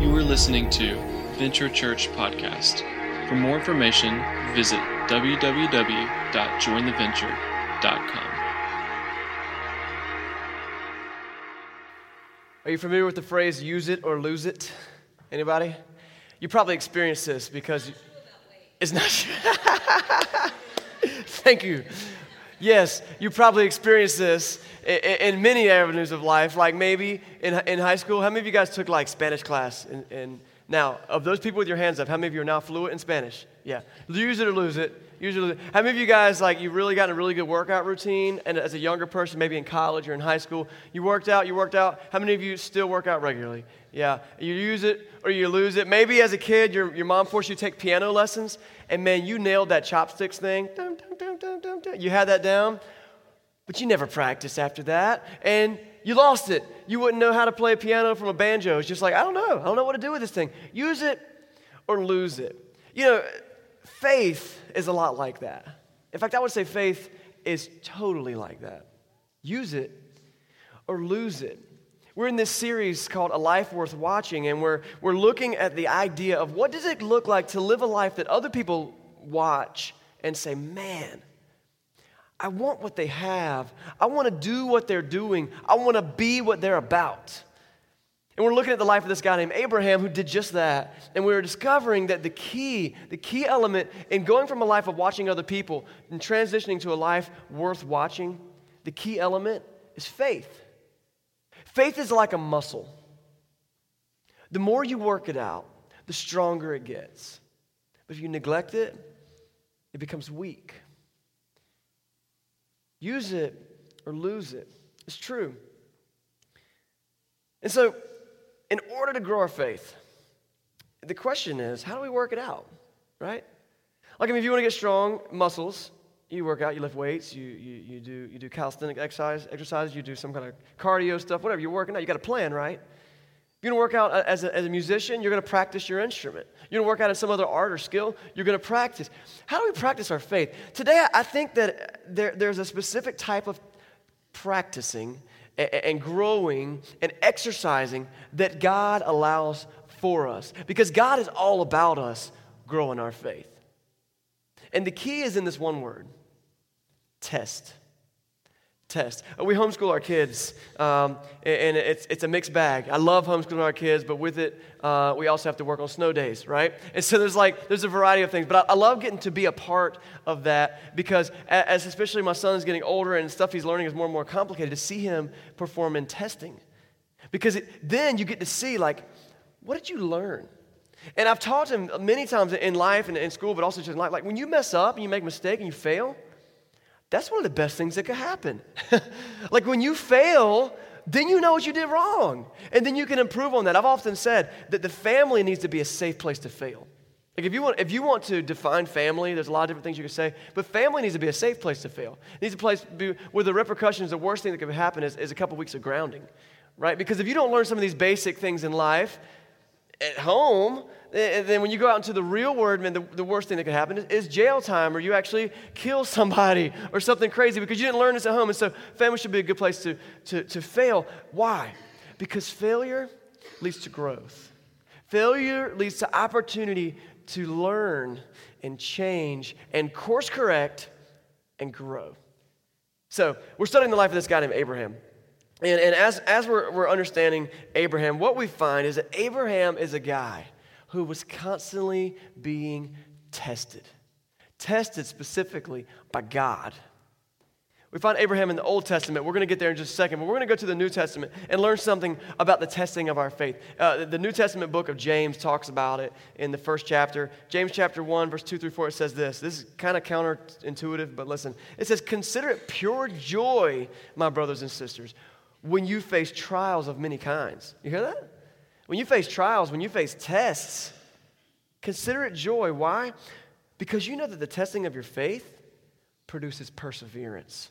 You are listening to Venture Church Podcast. For more information, visit www.jointheventure.com. Are you familiar with the phrase use it or lose it? Anybody? You probably experienced this because it's not. Thank you. Yes, you probably experienced this in, in, many avenues of life, like maybe in, in high school. How many of you guys took like Spanish class? And, now, of those people with your hands up, how many of you are now fluent in Spanish? Yeah. Use it or lose it. It. How many of you guys, like, you really got a really good workout routine? And as a younger person, maybe in college or in high school, you worked out, you worked out. How many of you still work out regularly? Yeah. You use it or you lose it. Maybe as a kid, your, your mom forced you to take piano lessons, and man, you nailed that chopsticks thing. You had that down, but you never practiced after that. And you lost it. You wouldn't know how to play a piano from a banjo. It's just like, I don't know. I don't know what to do with this thing. Use it or lose it. You know, faith is a lot like that. In fact, I would say faith is totally like that. Use it or lose it. We're in this series called A Life Worth Watching, and we're, we're looking at the idea of what does it look like to live a life that other people watch and say, man, I want what they have. I want to do what they're doing. I want to be what they're about. And we're looking at the life of this guy named Abraham who did just that. And we are discovering that the key, the key element in going from a life of watching other people and transitioning to a life worth watching, the key element is faith. Faith is like a muscle. The more you work it out, the stronger it gets. But if you neglect it, it becomes weak. Use it or lose it. It's true. And so, in order to grow our faith, the question is how do we work it out, right? Like, I mean, if you want to get strong muscles, you work out, you lift weights, you, you, you, do, you do calisthenic exercise, exercise, you do some kind of cardio stuff, whatever. You're working out, you got a plan, right? If You're going to work out uh, as a, as a musician, you're going to practice your instrument. You're going to work out in some other art or skill, you're going to practice. How do we practice our faith? Today, I think that there, there's a specific type of practicing and, growing and exercising that God allows for us because God is all about us growing our faith. And the key is in this one word test test. Uh, we homeschool our kids, um, and it's, it's a mixed bag. I love homeschooling our kids, but with it, uh, we also have to work on snow days, right? And so there's like, there's a variety of things. But I, I love getting to be a part of that because, as especially my son is getting older and stuff he's learning is more and more complicated, to see him perform in testing. Because it, then you get to see, like, what did you learn? And I've taught him many times in life and in school, but also just in life, like when you mess up and you make a mistake and you fail, that's one of the best things that could happen. like when you fail, then you know what you did wrong. And then you can improve on that. I've often said that the family needs to be a safe place to fail. Like if you want, if you want to define family, there's a lot of different things you can say, but family needs to be a safe place to fail. It needs a place be, where the repercussions, the worst thing that could happen is, is a couple weeks of grounding, right? Because if you don't learn some of these basic things in life at home, and then when you go out into the real world, man, the, the worst thing that could happen is, is, jail time, or you actually kill somebody, or something crazy because you didn't learn this at home. And so, family should be a good place to, to, to fail. Why? Because failure leads to growth. Failure leads to opportunity to learn and change and course correct and grow. So, we're studying the life of this guy named Abraham. And, and as, as we're, we're understanding Abraham, what we find is that Abraham is a guy who was constantly being tested, tested specifically by God. We find Abraham in the Old Testament. We're going to get there in just a second, but we're going to go to the New Testament and learn something about the testing of our faith. Uh, the New Testament book of James talks about it in the first chapter. James chapter 1, verse 2 through 4, it says this. This is kind of counterintuitive, but listen. It says, Consider it pure joy, my brothers and sisters, when you face trials of many kinds. You hear that? When you face trials, when you face tests, consider it joy. Why? Because you know that the testing of your faith produces perseverance.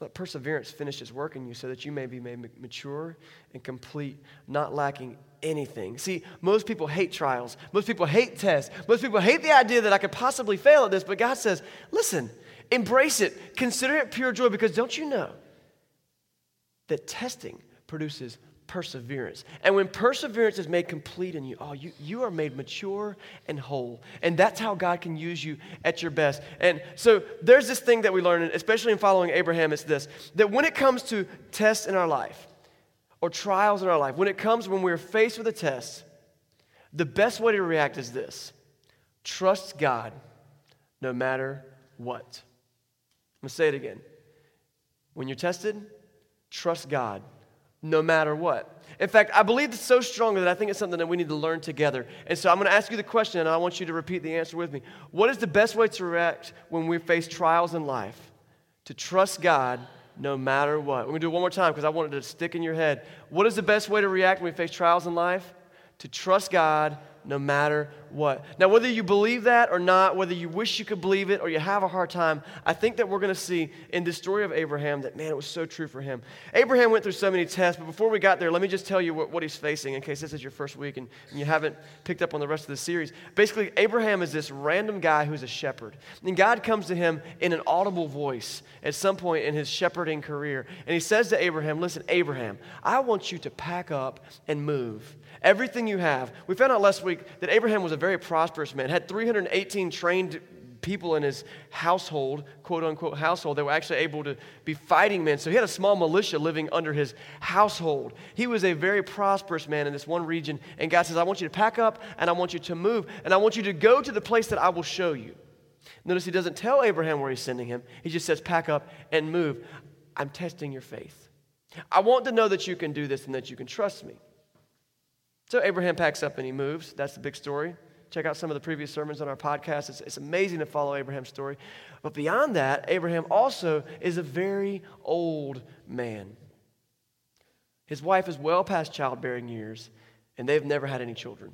Let perseverance finish its work in you so that you may be made mature and complete, not lacking anything. See, most people hate trials. Most people hate tests. Most people hate the idea that I could possibly fail at this, but God says, listen, embrace it. Consider it pure joy because don't you know that testing produces perseverance. And when perseverance is made complete in you, oh, you, you are made mature and whole. And that's how God can use you at your best. And so there's this thing that we learn, especially in following Abraham, it's this that when it comes to tests in our life or trials in our life, when it comes when we're faced with a test, the best way to react is this trust God no matter what. I'm to say it again. When you're tested, trust God no matter what. In fact, I believe it's so strong that I think it's something that we need to learn together. And so I'm going to ask you the question, and I want you to repeat the answer with me. What is the best way to react when we face trials in life? To trust God no matter what. We're going to do it one more time because I wanted it to stick in your head. What is the best way to react when we face trials in life? To trust God no matter what. Now, whether you believe that or not, whether you wish you could believe it or you have a hard time, I think that we're going to see in the story of Abraham that, man, it was so true for him. Abraham went through so many tests, but before we got there, let me just tell you what, what he's facing in case this is your first week and, and you haven't picked up on the rest of the series. Basically, Abraham is this random guy who's a shepherd. And God comes to him in an audible voice at some point in his shepherding career. And he says to Abraham, Listen, Abraham, I want you to pack up and move everything you have. We found out last week that Abraham was a very prosperous man, had 318 trained people in his household, quote unquote household, that were actually able to be fighting men. So he had a small militia living under his household. He was a very prosperous man in this one region. And God says, I want you to pack up and I want you to move and I want you to go to the place that I will show you. Notice he doesn't tell Abraham where he's sending him, he just says, pack up and move. I'm testing your faith. I want to know that you can do this and that you can trust me. So Abraham packs up and he moves. That's the big story. Check out some of the previous sermons on our podcast. It's, it's amazing to follow Abraham's story. But beyond that, Abraham also is a very old man. His wife is well past childbearing years, and they've never had any children.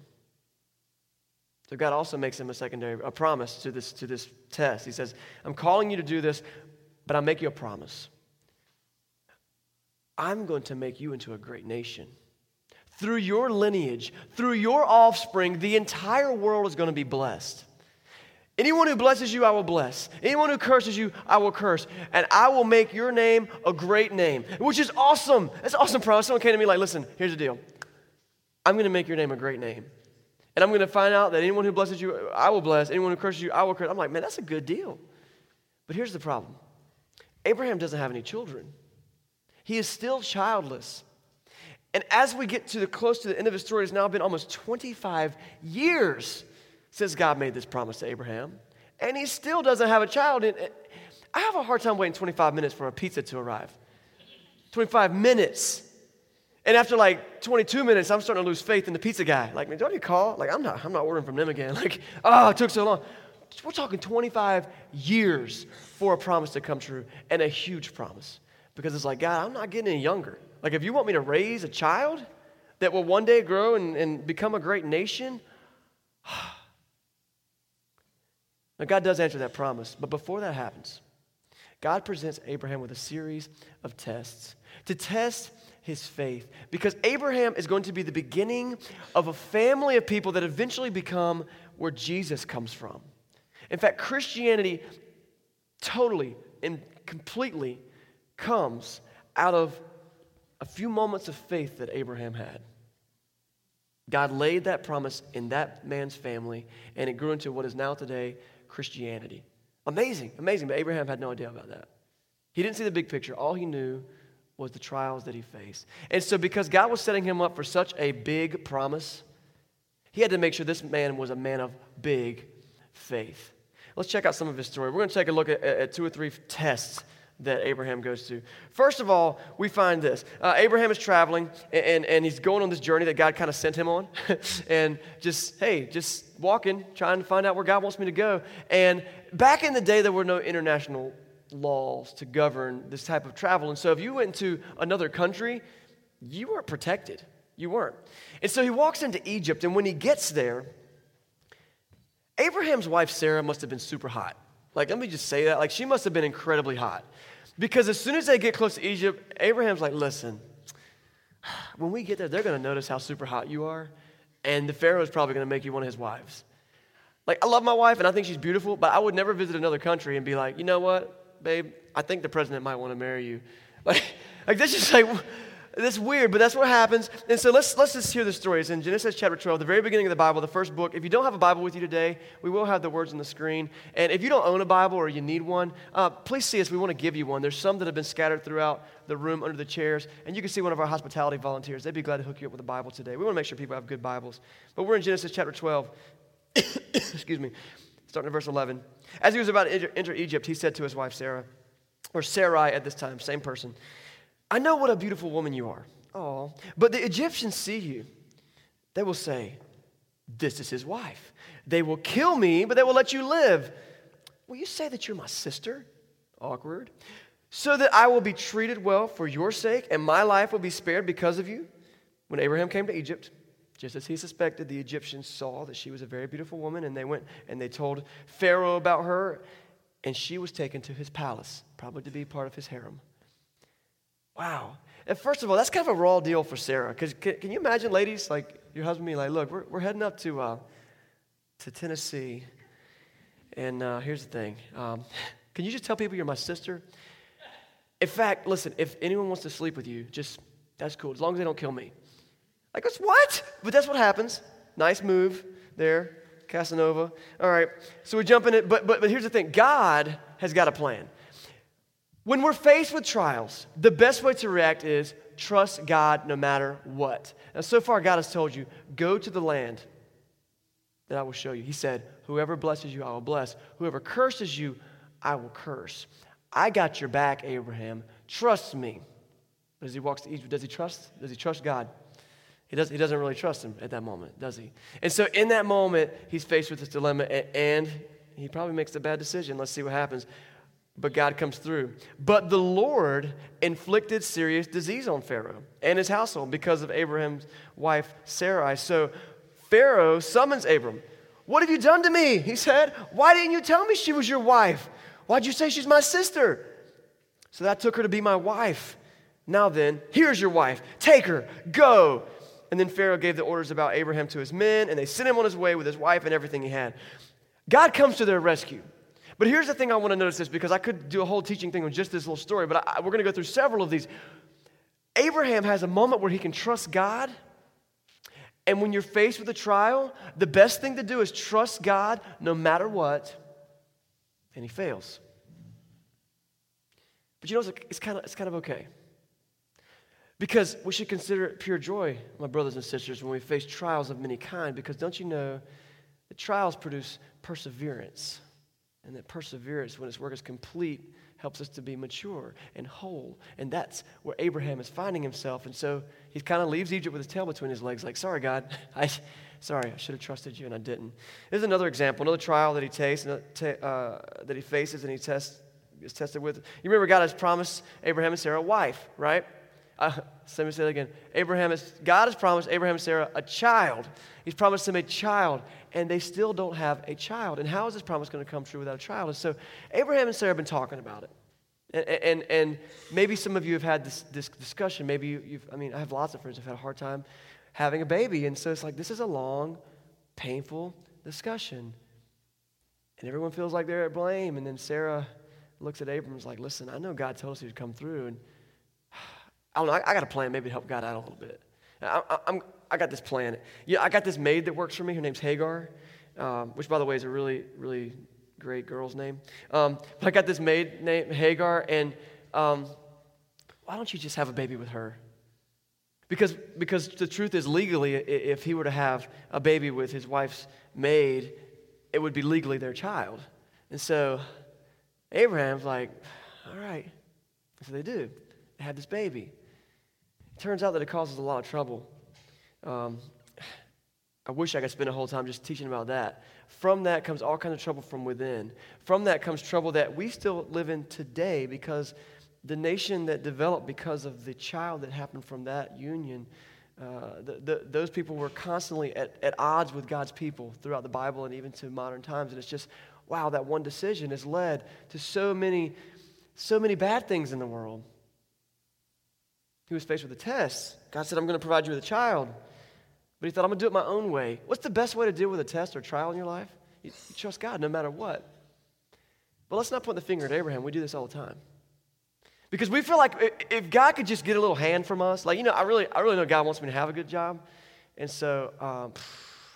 So God also makes him a secondary a promise to this, to this test. He says, I'm calling you to do this, but I'll make you a promise. I'm going to make you into a great nation through your lineage, through your offspring, the entire world is going to be blessed. Anyone who blesses you, I will bless. Anyone who curses you, I will curse. And I will make your name a great name, which is awesome. That's awesome promise. Someone came to me like, listen, here's the deal. I'm going to make your name a great name. And I'm going to find out that anyone who blesses you, I will bless. Anyone who curses you, I will curse. I'm like, man, that's a good deal. But here's the problem Abraham doesn't have any children, he is still childless. And as we get to the close to the end of his story, it's now been almost 25 years since God made this promise to Abraham. And he still doesn't have a child. And I have a hard time waiting 25 minutes for a pizza to arrive. 25 minutes. And after like 22 minutes, I'm starting to lose faith in the pizza guy. Like, man, don't you call? Like, I'm not, I'm not ordering from them again. Like, oh, it took so long. We're talking 25 years for a promise to come true and a huge promise. Because it's like, God, I'm not getting any younger. Like, if you want me to raise a child that will one day grow and, and become a great nation, now God does answer that promise. But before that happens, God presents Abraham with a series of tests to test his faith. Because Abraham is going to be the beginning of a family of people that eventually become where Jesus comes from. In fact, Christianity totally and completely comes out of a few moments of faith that Abraham had. God laid that promise in that man's family, and it grew into what is now today Christianity. Amazing, amazing. But Abraham had no idea about that. He didn't see the big picture. All he knew was the trials that he faced. And so, because God was setting him up for such a big promise, he had to make sure this man was a man of big faith. Let's check out some of his story. We're going to take a look at, at two or three tests that Abraham goes to. First of all, we find this uh, Abraham is traveling and, and he's going on this journey that God kind of sent him on. and just, hey, just walking, trying to find out where God wants me to go. And back in the day, there were no international laws to govern this type of travel. And so if you went to another country, you weren't protected. You weren't. And so he walks into Egypt, and when he gets there, Abraham's wife Sarah must have been super hot. Like, let me just say that. Like, she must have been incredibly hot. Because as soon as they get close to Egypt, Abraham's like, listen, when we get there, they're going to notice how super hot you are. And the Pharaoh is probably going to make you one of his wives. Like, I love my wife and I think she's beautiful, but I would never visit another country and be like, you know what, babe, I think the president might want to marry you. Like, like that's just like, That's weird, but that's what happens. And so let's, let's just hear the story. It's in Genesis chapter 12, the very beginning of the Bible, the first book. If you don't have a Bible with you today, we will have the words on the screen. And if you don't own a Bible or you need one, uh, please see us. We want to give you one. There's some that have been scattered throughout the room under the chairs. And you can see one of our hospitality volunteers. They'd be glad to hook you up with a Bible today. We want to make sure people have good Bibles. But we're in Genesis chapter 12. Excuse me. Starting in verse 11. As he was about to enter Egypt, he said to his wife Sarah, or Sarai at this time, same person. I know what a beautiful woman you are. Oh, but the Egyptians see you. They will say, This is his wife. They will kill me, but they will let you live. Will you say that you're my sister? Awkward. So that I will be treated well for your sake, and my life will be spared because of you. When Abraham came to Egypt, just as he suspected, the Egyptians saw that she was a very beautiful woman, and they went and they told Pharaoh about her, and she was taken to his palace, probably to be part of his harem. Wow. And first of all, that's kind of a raw deal for Sarah. Because can, can, you imagine, ladies, like your husband being like, look, we're, we're heading up to, uh, to Tennessee. And uh, here's the thing um, can you just tell people you're my sister? In fact, listen, if anyone wants to sleep with you, just that's cool, as long as they don't kill me. Like, that's what? But that's what happens. Nice move there, Casanova. All right, so we jump in it. But, but, but here's the thing God has got a plan. When we're faced with trials, the best way to react is trust God no matter what. Now, so far, God has told you, go to the land that I will show you. He said, Whoever blesses you, I will bless. Whoever curses you, I will curse. I got your back, Abraham. Trust me. But as he walks to Egypt, does he trust? Does he trust God? He, does, he doesn't really trust him at that moment, does he? And so in that moment, he's faced with this dilemma and he probably makes a bad decision. Let's see what happens but God comes through. But the Lord inflicted serious disease on Pharaoh and his household because of Abraham's wife Sarai. So Pharaoh summons Abram. What have you done to me? He said. Why didn't you tell me she was your wife? Why'd you say she's my sister? So that took her to be my wife. Now then, here's your wife. Take her, go. And then Pharaoh gave the orders about Abraham to his men, and they sent him on his way with his wife and everything he had. God comes to their rescue. But here's the thing I want to notice this because I could do a whole teaching thing on just this little story, but I, we're going to go through several of these. Abraham has a moment where he can trust God. And when you're faced with a trial, the best thing to do is trust God no matter what. And he fails. But you know, it's kind of, it's kind of okay. Because we should consider it pure joy, my brothers and sisters, when we face trials of many kind, because don't you know that trials produce perseverance? And that perseverance, when its work is complete, helps us to be mature and whole. And that's where Abraham is finding himself. And so he kind of leaves Egypt with his tail between his legs, like, sorry, God, I, sorry, I should have trusted you and I didn't. There's another example, another trial that he takes, uh, that he faces and he tests, is tested with. You remember God has promised Abraham and Sarah a wife, right? Uh, let me say that again. Abraham is, God has promised Abraham and Sarah a child. He's promised them a child, and they still don't have a child. And how is this promise going to come true without a child? And so Abraham and Sarah have been talking about it. And, and, and maybe some of you have had this, this discussion. Maybe you, you've, I mean, I have lots of friends who've had a hard time having a baby. And so it's like, this is a long, painful discussion. And everyone feels like they're at blame. And then Sarah looks at Abraham and is like, listen, I know God told us he would come through. And I don't know, I, I got a plan maybe to help God out a little bit. I, I, I, got this plan. Yeah, I got this maid that works for me. Her name's Hagar, um, which, by the way, is a really, really great girl's name. Um, but I got this maid named Hagar, and um, why don't you just have a baby with her? Because, because the truth is, legally, if he were to have a baby with his wife's maid, it would be legally their child. And so Abraham's like, all right. So they do. They have this baby. Turns out that it causes a lot of trouble. Um, I wish I could spend a whole time just teaching about that. From that comes all kinds of trouble from within. From that comes trouble that we still live in today because the nation that developed because of the child that happened from that union, uh, the, the, those people were constantly at, at odds with God's people throughout the Bible and even to modern times. And it's just, wow, that one decision has led to so many, so many bad things in the world. He was faced with a test. God said, I'm going to provide you with a child. But he thought, I'm going to do it my own way. What's the best way to deal with a test or trial in your life? You, you trust God no matter what. But let's not point the finger at Abraham. We do this all the time. Because we feel like if God could just get a little hand from us, like, you know, I really, I really know God wants me to have a good job. And so um,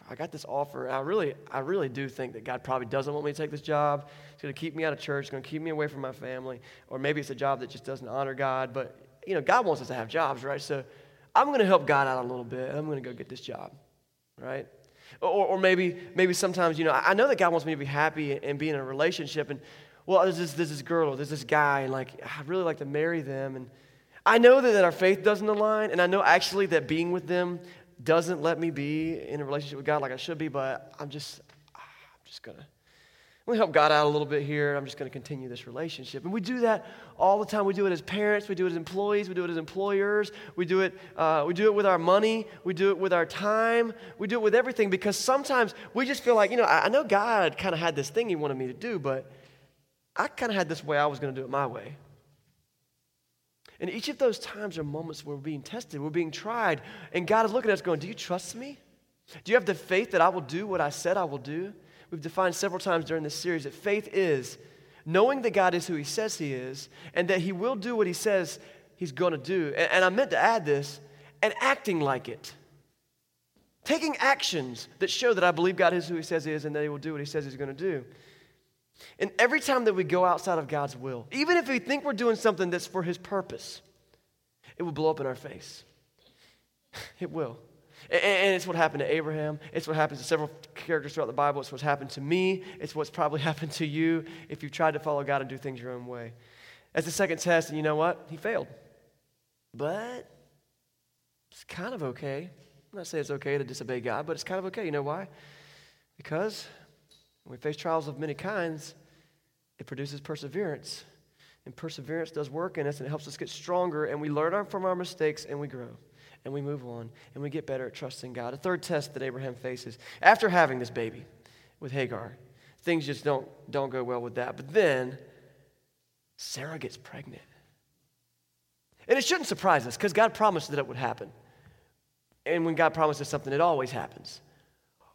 I got this offer. I really, I really do think that God probably doesn't want me to take this job. It's going to keep me out of church. It's going to keep me away from my family. Or maybe it's a job that just doesn't honor God. But, you know, God wants us to have jobs, right? So I'm going to help God out a little bit. I'm going to go get this job, right? Or, or maybe, maybe sometimes, you know, I know that God wants me to be happy and be in a relationship. And, well, there's this, there's this girl or there's this guy, and like, I'd really like to marry them. And I know that, that our faith doesn't align, and I know actually that being with them doesn't let me be in a relationship with God like I should be, but I'm just, I'm just gonna, I'm gonna help God out a little bit here. I'm just gonna continue this relationship. And we do that all the time. We do it as parents, we do it as employees, we do it as employers, we do it, uh, we do it with our money, we do it with our time, we do it with everything because sometimes we just feel like, you know, I, I know God kind of had this thing He wanted me to do, but I kind of had this way I was gonna do it my way. And each of those times are moments where we're being tested, we're being tried, and God is looking at us going, Do you trust me? Do you have the faith that I will do what I said I will do? We've defined several times during this series that faith is knowing that God is who He says He is, and that He will do what He says He's going to do. And, and I meant to add this, and acting like it. Taking actions that show that I believe God is who He says He is, and that He will do what He says He's going to do. And every time that we go outside of God's will, even if we think we're doing something that's for His purpose, it will blow up in our face. It will. And it's what happened to Abraham. It's what happens to several characters throughout the Bible. It's what's happened to me. It's what's probably happened to you if you've tried to follow God and do things your own way. That's the second test, and you know what? He failed. But it's kind of okay. I'm not saying it's okay to disobey God, but it's kind of okay. You know why? Because when we face trials of many kinds, it produces perseverance. And perseverance does work in us and it helps us get stronger and we learn from our mistakes and we grow and we move on and we get better at trusting God. A third test that Abraham faces after having this baby with Hagar, things just don't, don't go well with that. But then Sarah gets pregnant. And it shouldn't surprise us because God promised that it would happen. And when God promises something, it always happens.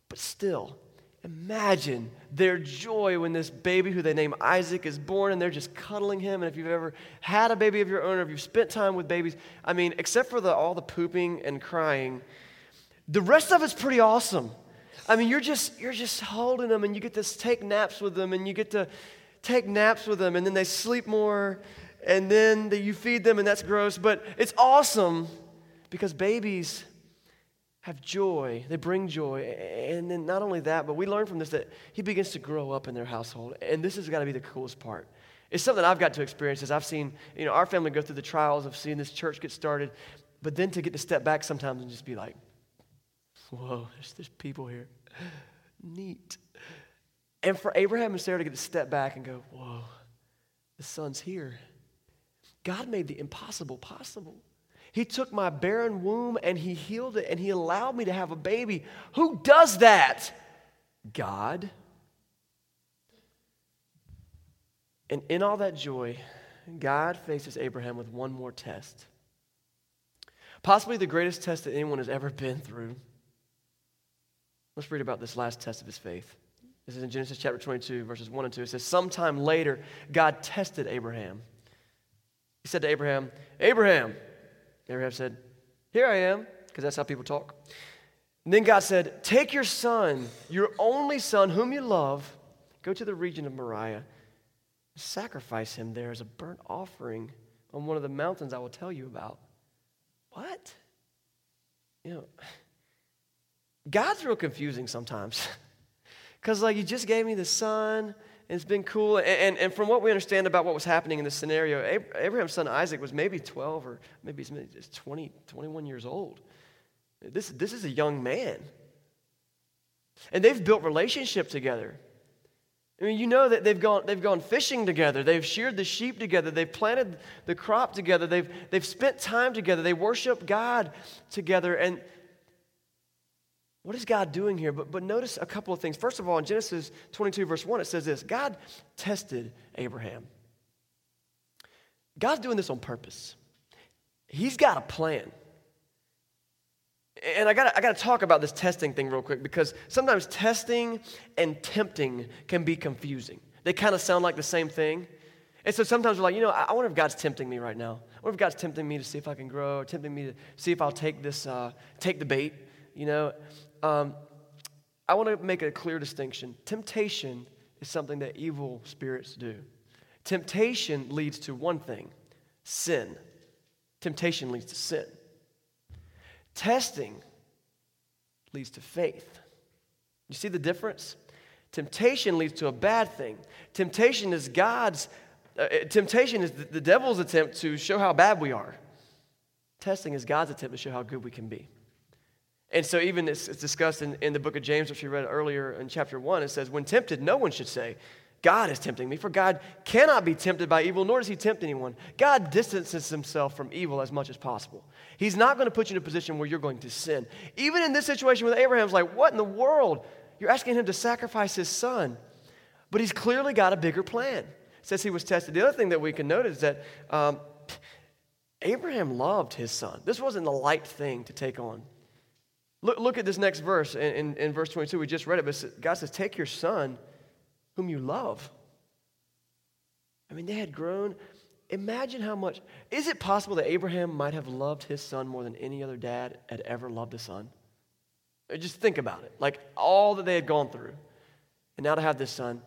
But still, Imagine their joy when this baby, who they name Isaac, is born and they're just cuddling him. And if you've ever had a baby of your own or if you've spent time with babies, I mean, except for the, all the pooping and crying, the rest of it's pretty awesome. I mean, you're just, you're just holding them and you get to take naps with them and you get to take naps with them and then they sleep more and then you feed them and that's gross. But it's awesome because babies have joy. They bring joy. And then not only that, but we learn from this that he begins to grow up in their household. And this has got to be the coolest part. It's something I've got to experience as I've seen, you know, our family go through the trials of seeing this church get started. But then to get to step back sometimes and just be like, whoa, there's, there's people here. Neat. And for Abraham and Sarah to get to step back and go, whoa, the son's here. God made the impossible possible. He took my barren womb and He healed it and He allowed me to have a baby. Who does that? God. And in all that joy, God faces Abraham with one more test. Possibly the greatest test that anyone has ever been through. Let's read about this last test of his faith. This is in Genesis chapter 22, verses 1 and 2. It says, Sometime later, God tested Abraham. He said to Abraham, Abraham, Abraham said, Here I am, because that's how people talk. And then God said, Take your son, your only son, whom you love, go to the region of Moriah, sacrifice him there as a burnt offering on one of the mountains I will tell you about. What? You know, God's real confusing sometimes. Because, like, you just gave me the son, it's been cool. And, and, and, from what we understand about what was happening in this scenario, Abraham's son Isaac was maybe 12 or maybe he's 20, 21 years old. This, this is a young man. And they've built relationship together. I mean, you know that they've gone, they've gone fishing together. They've sheared the sheep together. They've planted the crop together. They've, they've spent time together. They worship God together. And what is God doing here? But, but notice a couple of things. First of all, in Genesis 22, verse 1, it says this God tested Abraham. God's doing this on purpose. He's got a plan. And I got I gotta talk about this testing thing real quick because sometimes testing and tempting can be confusing. They kind of sound like the same thing. And so sometimes we're like, you know, I wonder if God's tempting me right now. I wonder if God's tempting me to see if I can grow, or tempting me to see if I'll take this, uh, take the bait. You know, um, I want to make a clear distinction. Temptation is something that evil spirits do. Temptation leads to one thing: sin. Temptation leads to sin. Testing leads to faith. You see the difference? Temptation leads to a bad thing. Temptation is God's, uh, temptation is the devil's attempt to show how bad we are. Testing is God's attempt to show how good we can be. And so, even it's, it's discussed in, in the book of James, which we read earlier in chapter 1, it says, When tempted, no one should say, God is tempting me, for God cannot be tempted by evil, nor does he tempt anyone. God distances himself from evil as much as possible. He's not going to put you in a position where you're going to sin. Even in this situation with Abraham's like, what in the world? You're asking him to sacrifice his son. But he's clearly got a bigger plan. It says he was tested. The other thing that we can notice is that um, Abraham loved his son. This wasn't a light thing to take on. Look, look at this next verse in, in, in verse 22. We just read it, but God says, Take your son whom you love. I mean, they had grown. Imagine how much. Is it possible that Abraham might have loved his son more than any other dad had ever loved a son? Uh, just think about it. Like all that they had gone through. And now to have this son.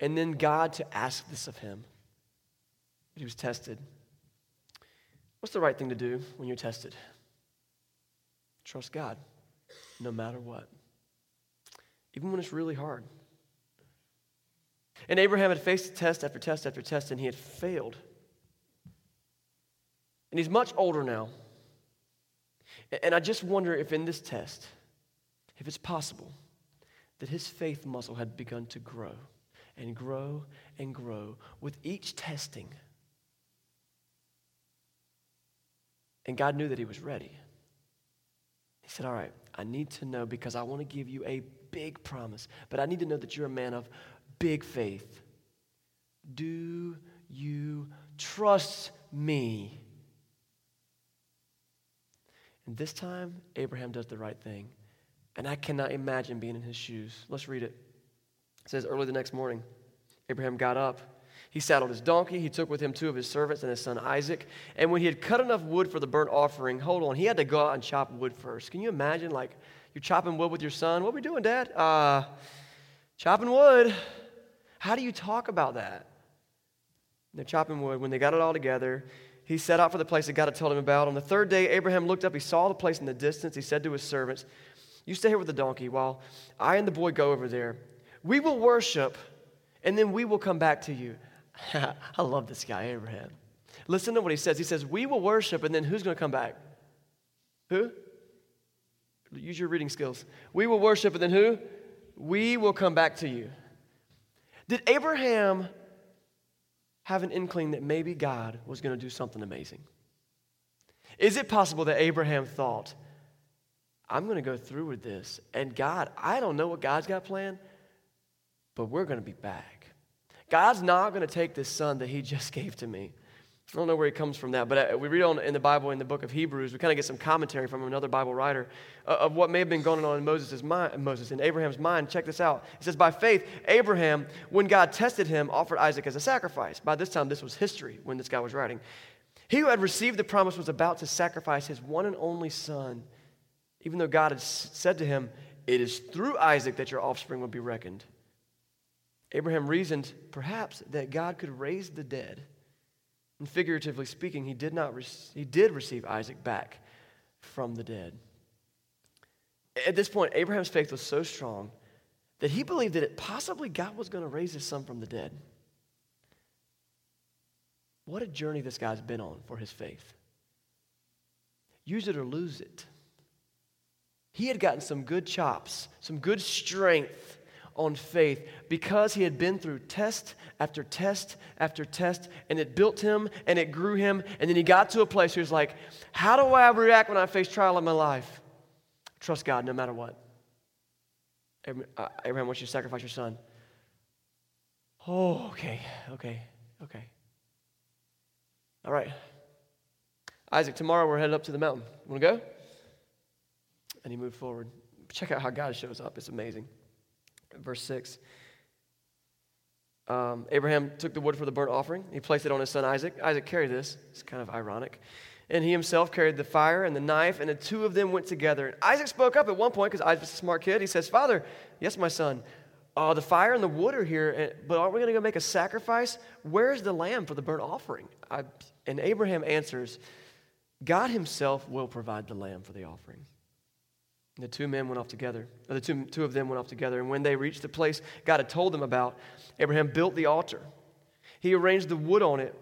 And then God to ask this of him. He was tested. What's the right thing to do when you're tested? Trust God, no matter what. Even when it's really hard. And Abraham had faced test after test after test, and he had failed. And he's much older now. And I just wonder if in this test, if it's possible that his faith muscle had begun to grow and grow and grow with each testing. And God knew that he was ready. He said, All right, I need to know because I want to give you a big promise, but I need to know that you're a man of big faith. Do you trust me? And this time, Abraham does the right thing. And I cannot imagine being in his shoes. Let's read it. It says, Early the next morning, Abraham got up. He saddled his donkey. He took with him two of his servants and his son Isaac. And when he had cut enough wood for the burnt offering, hold on, he had to go out and chop wood first. Can you imagine, like, you're chopping wood with your son? What are we doing, Dad? Uh, chopping wood. How do you talk about that? They're chopping wood. When they got it all together, he set out for the place that God had told him about. On the third day, Abraham looked up. He saw the place in the distance. He said to his servants, You stay here with the donkey while I and the boy go over there. We will worship, and then we will come back to you. I love this guy, Abraham. Listen to what he says. He says, We will worship, and then who's going to come back? Who? Use your reading skills. We will worship, and then who? We will come back to you. Did Abraham have an inkling that maybe God was going to do something amazing? Is it possible that Abraham thought, I'm going to go through with this, and God, I don't know what God's got planned, but we're going to be back. God's not going to take this son that he just gave to me I don't know where he comes from that, but uh, we read on in the Bible in the book of Hebrews. We kind of get some commentary from another Bible writer uh, of what may have been going on in Moses' mind, Moses in Abraham's mind. Check this out. It says, "By faith, Abraham, when God tested him, offered Isaac as a sacrifice." By this time, this was history when this guy was writing. He who had received the promise was about to sacrifice his one and only son, even though God had said to him, "It is through Isaac that your offspring will be reckoned." Abraham reasoned, perhaps, that God could raise the dead. And figuratively speaking, he did, not re- he did receive Isaac back from the dead. At this point, Abraham's faith was so strong that he believed that it possibly God was going to raise his son from the dead. What a journey this guy's been on for his faith. Use it or lose it. He had gotten some good chops, some good strength on faith because he had been through test after test after test, and it built him and it grew him. And then he got to a place where he's like, How do I react when I face trial in my life? Trust God no matter what. Uh, Abraham wants you to sacrifice your son. Oh, okay, okay, okay. All right. Isaac, tomorrow we're headed up to the mountain. Want to go? And he moved forward. Check out how God shows up. It's amazing verse 6. Um, Abraham took the wood for the burnt offering. He placed it on his son Isaac. Isaac carried this. It's kind of ironic. And he himself carried the fire and the knife, and the two of them went together. And Isaac spoke up at one point because Isaac's a smart kid. He says, Father, yes, my son, uh, the fire and the wood are here, but aren't we going to go make a sacrifice? Where's the lamb for the burnt offering? I, and Abraham answers, God himself will provide the lamb for the offering. And the two men went off together, or the two, two of them went off together. And when they reached the place God had told them about, Abraham built the altar. He arranged the wood on it.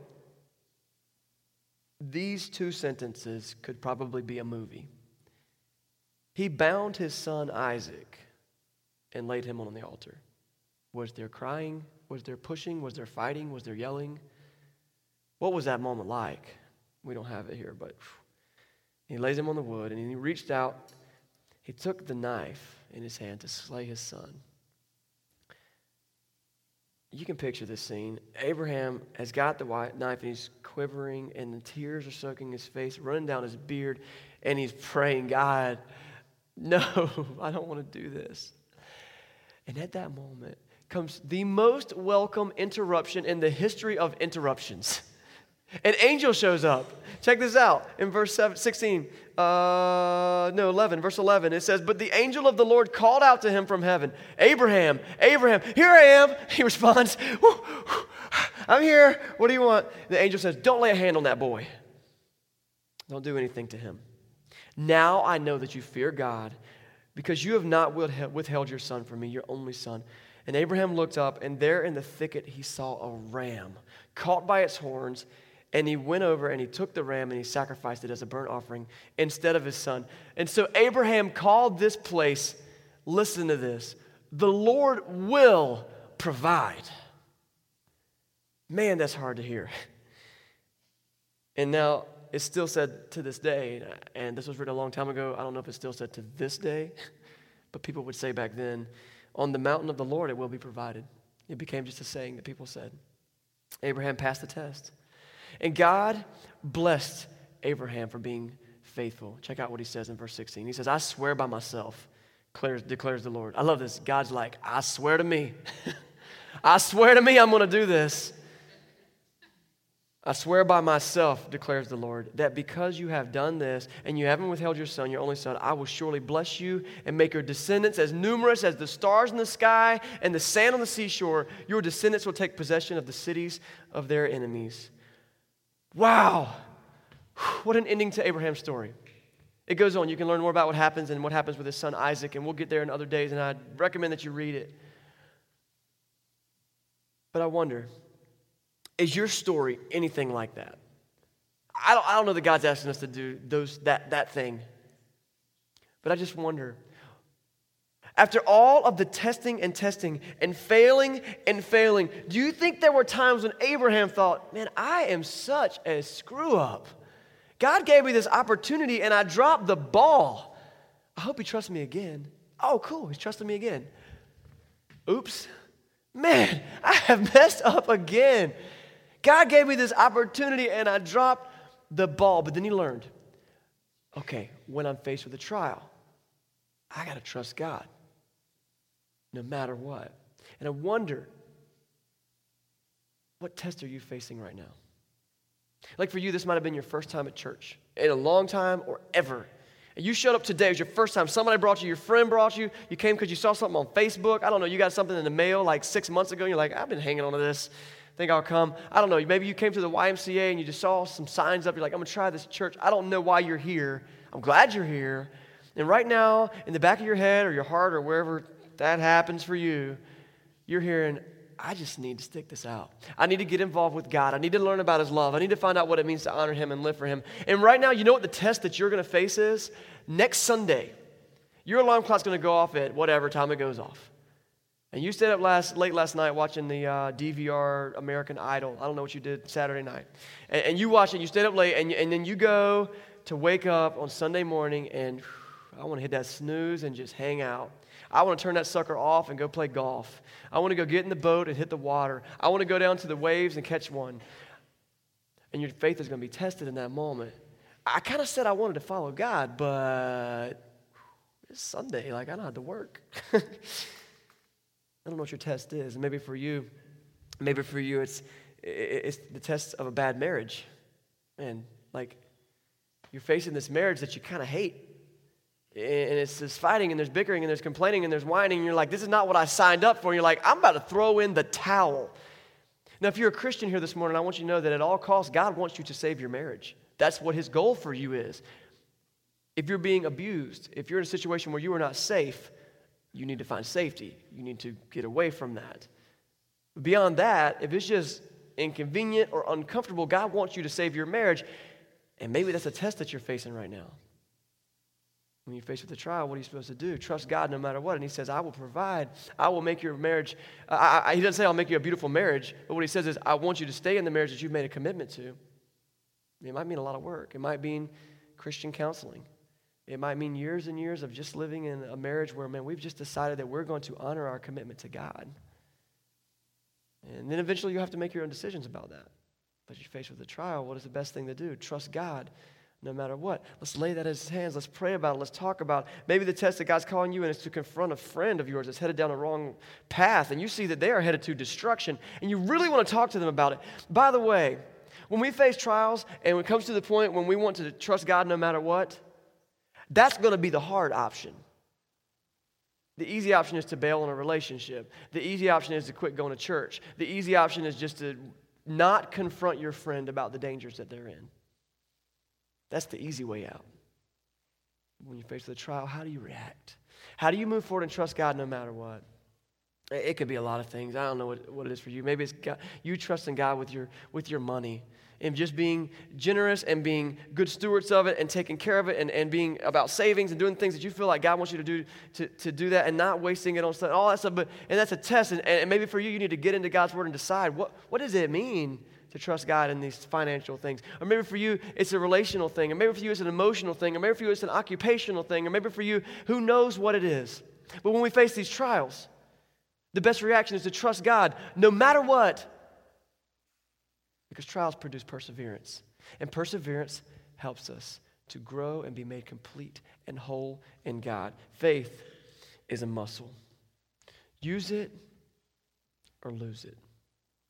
These two sentences could probably be a movie. He bound his son Isaac and laid him on the altar. Was there crying? Was there pushing? Was there fighting? Was there yelling? What was that moment like? We don't have it here, but he lays him on the wood and he reached out. He took the knife in his hand to slay his son. You can picture this scene. Abraham has got the knife and he's quivering, and the tears are soaking his face, running down his beard, and he's praying, God, no, I don't want to do this. And at that moment comes the most welcome interruption in the history of interruptions. An angel shows up. Check this out in verse 16. Uh, no, 11, verse 11. It says, But the angel of the Lord called out to him from heaven, Abraham, Abraham, here I am. He responds, I'm here. What do you want? The angel says, Don't lay a hand on that boy. Don't do anything to him. Now I know that you fear God because you have not withheld your son from me, your only son. And Abraham looked up, and there in the thicket he saw a ram caught by its horns and he went over and he took the ram and he sacrificed it as a burnt offering instead of his son. And so Abraham called this place, listen to this, the Lord will provide. Man, that's hard to hear. And now it's still said to this day, and this was written a long time ago. I don't know if it's still said to this day, but people would say back then, on the mountain of the Lord it will be provided. It became just a saying that people said. Abraham passed the test. And God blessed Abraham for being faithful. Check out what he says in verse 16. He says, I swear by myself, declares, declares the Lord. I love this. God's like, I swear to me. I swear to me I'm going to do this. I swear by myself, declares the Lord, that because you have done this and you haven't withheld your son, your only son, I will surely bless you and make your descendants as numerous as the stars in the sky and the sand on the seashore. Your descendants will take possession of the cities of their enemies. Wow. What an ending to Abraham's story. It goes on. You can learn more about what happens and what happens with his son Isaac, and we'll get there in other days, and I'd recommend that you read it. But I wonder is your story anything like that? I don't, I don't know that God's asking us to do those, that, that thing. But I just wonder after all of the testing and testing and failing and failing, do you think there were times when Abraham thought, man, I am such a screw up? God gave me this opportunity and I dropped the ball. I hope he trusts me again. Oh, cool, he's trusting me again. Oops, man, I have messed up again. God gave me this opportunity and I dropped the ball. But then he learned okay, when I'm faced with a trial, I got to trust God no matter what. And I wonder, what test are you facing right now? Like for you, this might have been your first time at church in a long time or ever. And you showed up today, it was your first time. Somebody brought you, your friend brought you. You came because you saw something on Facebook. I don't know, you got something in the mail like six months ago, and you're like, I've been hanging on to this. Think I'll come. I don't know. Maybe you came to the YMCA and you just saw some signs up. You're like, I'm to try this church. I don't know why you're here. I'm glad you're here. And right now, in the back of your head or your heart or wherever that happens for you, you're hearing, I just need to stick this out. I need to get involved with God. I need to learn about His love. I need to find out what it means to honor Him and live for Him. And right now, you know what the test that you're going to face is? Next Sunday, your alarm clock's going to go off at whatever time it goes off. And you stayed up last, late last night watching the uh, DVR American Idol. I don't know what you did Saturday night. And, and you watched it, you stayed up late, and, and then you go to wake up on Sunday morning, and whew, I want to hit that snooze and just hang out. I want to turn that sucker off and go play golf. I want to go get in the boat and hit the water. I want to go down to the waves and catch one. And your faith is going to be tested in that moment. I kind of said I wanted to follow God, but it's Sunday. Like, I don't have to work. I don't know what your test is. And maybe for you, Maybe for you, it's, it's the test of a bad marriage. And like, you're facing this marriage that you kind of hate. And it's this fighting, and there's bickering, and there's complaining, and there's whining, and you're like, this is not what I signed up for. And you're like, I'm about to throw in the towel. Now, if you're a Christian here this morning, I want you to know that at all costs, God wants you to save your marriage. That's what His goal for you is. If you're being abused, if you're in a situation where you are not safe, you need to find safety. You need to get away from that. Beyond that, if it's just inconvenient or uncomfortable, God wants you to save your marriage. And maybe that's a test that you're facing right now. When you're faced with a trial, what are you supposed to do? Trust God no matter what. And He says, I will provide. I will make your marriage. I, I, he doesn't say, I'll make you a beautiful marriage. But what He says is, I want you to stay in the marriage that you've made a commitment to. It might mean a lot of work, it might mean Christian counseling. It might mean years and years of just living in a marriage where, man, we've just decided that we're going to honor our commitment to God. And then eventually you have to make your own decisions about that. But you're faced with a trial. What is the best thing to do? Trust God no matter what. Let's lay that in his hands. Let's pray about it. Let's talk about it. Maybe the test that God's calling you in is to confront a friend of yours that's headed down a wrong path, and you see that they are headed to destruction, and you really want to talk to them about it. By the way, when we face trials and it comes to the point when we want to trust God no matter what, that's going to be the hard option. The easy option is to bail on a relationship. The easy option is to quit going to church. The easy option is just to not confront your friend about the dangers that they're in. That's the easy way out. When you're faced with a trial, how do you react? How do you move forward and trust God no matter what? It could be a lot of things. I don't know what, what it is for you. Maybe it's God, you trusting God with your, with your money and just being generous and being good stewards of it and taking care of it and, and being about savings and doing things that you feel like God wants you to do to, to do that and not wasting it on stuff, all that stuff. But, and that's a test. And, and maybe for you, you need to get into God's word and decide what, what does it mean to trust God in these financial things. Or maybe for you, it's a relational thing. Or maybe for you, it's an emotional thing. Or maybe for you, it's an occupational thing. Or maybe for you, who knows what it is. But when we face these trials, the best reaction is to trust God no matter what. Because trials produce perseverance. And perseverance helps us to grow and be made complete and whole in God. Faith is a muscle. Use it or lose it.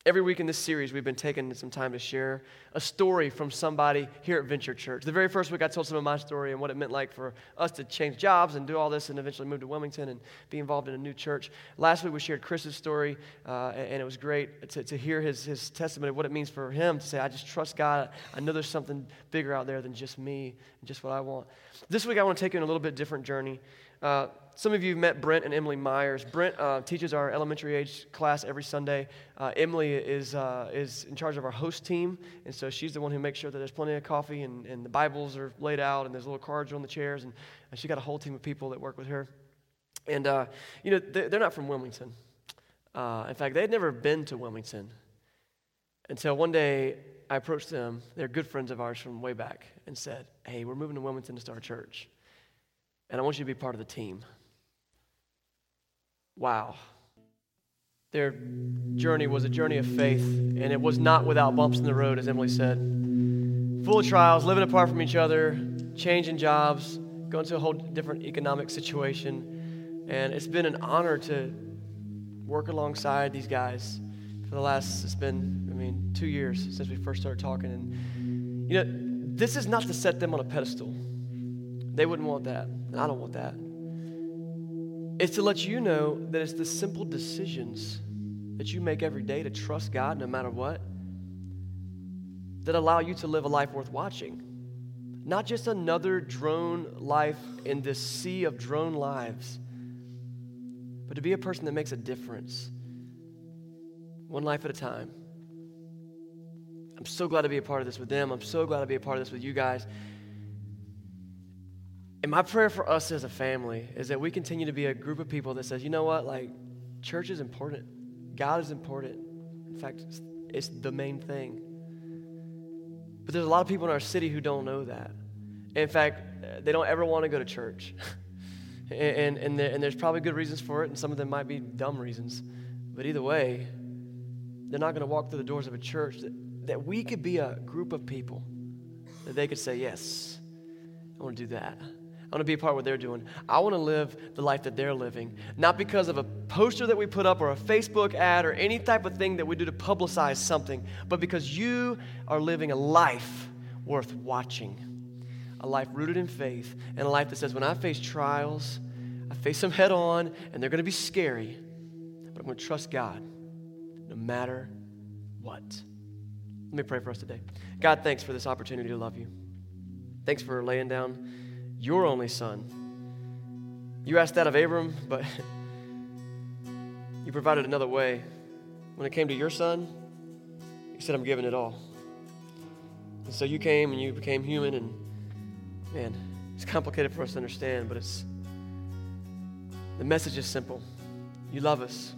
Every week in this series, we've been taking some time to share a story from somebody here at Venture Church. The very first week, I told some of my story and what it meant like for us to change jobs and do all this and eventually move to Wilmington and be involved in a new church. Last week, we shared Chris's story, uh, and it was great to, to hear his, his testimony of what it means for him to say, I just trust God. I know there's something bigger out there than just me and just what I want. This week, I want to take you on a little bit different journey. Uh, some of you have met Brent and Emily Myers. Brent uh, teaches our elementary age class every Sunday. Uh, Emily is, uh, is in charge of our host team, and so she's the one who makes sure that there's plenty of coffee and, and the Bibles are laid out and there's little cards on the chairs, and, and she got a whole team of people that work with her. And, uh, you know, they're not from Wilmington. Uh, in fact, they had never been to Wilmington until one day I approached them. They're good friends of ours from way back and said, Hey, we're moving to Wilmington to start a church, and I want you to be part of the team. Wow. Their journey was a journey of faith, and it was not without bumps in the road, as Emily said. Full of trials, living apart from each other, changing jobs, going to a whole different economic situation. And it's been an honor to work alongside these guys for the last, it's been, I mean, two years since we first started talking. And, you know, this is not to set them on a pedestal. They wouldn't want that, and I don't want that. It's to let you know that it's the simple decisions that you make every day to trust God no matter what that allow you to live a life worth watching. Not just another drone life in this sea of drone lives, but to be a person that makes a difference, one life at a time. I'm so glad to be a part of this with them. I'm so glad to be a part of this with you guys. And my prayer for us as a family is that we continue to be a group of people that says, you know what, like, church is important. God is important. In fact, it's, it's the main thing. But there's a lot of people in our city who don't know that. In fact, they don't ever want to go to church. and, and, and, there, and there's probably good reasons for it, and some of them might be dumb reasons. But either way, they're not going to walk through the doors of a church that, that we could be a group of people that they could say, Yes, I want to do that. I want to be a part of what they're doing. I want to live the life that they're living, not because of a poster that we put up or a Facebook ad or any type of thing that we do to publicize something, but because you are living a life worth watching. A life rooted in faith, and a life that says, when I face trials, I face them head on, and they're going to be scary, but I'm going to trust God no matter what. Let me pray for us today. God, thanks for this opportunity to love you. Thanks for laying down your only son. You asked that of Abram, but you provided another way. When it came to your son, you said, I'm giving it all. And so you came and you became human, and man, it's complicated for us to understand, but it's the message is simple. You love us.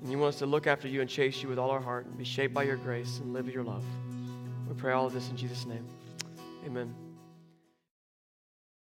And you want us to look after you and chase you with all our heart and be shaped by your grace and live your love. We pray all of this in Jesus' name. Amen.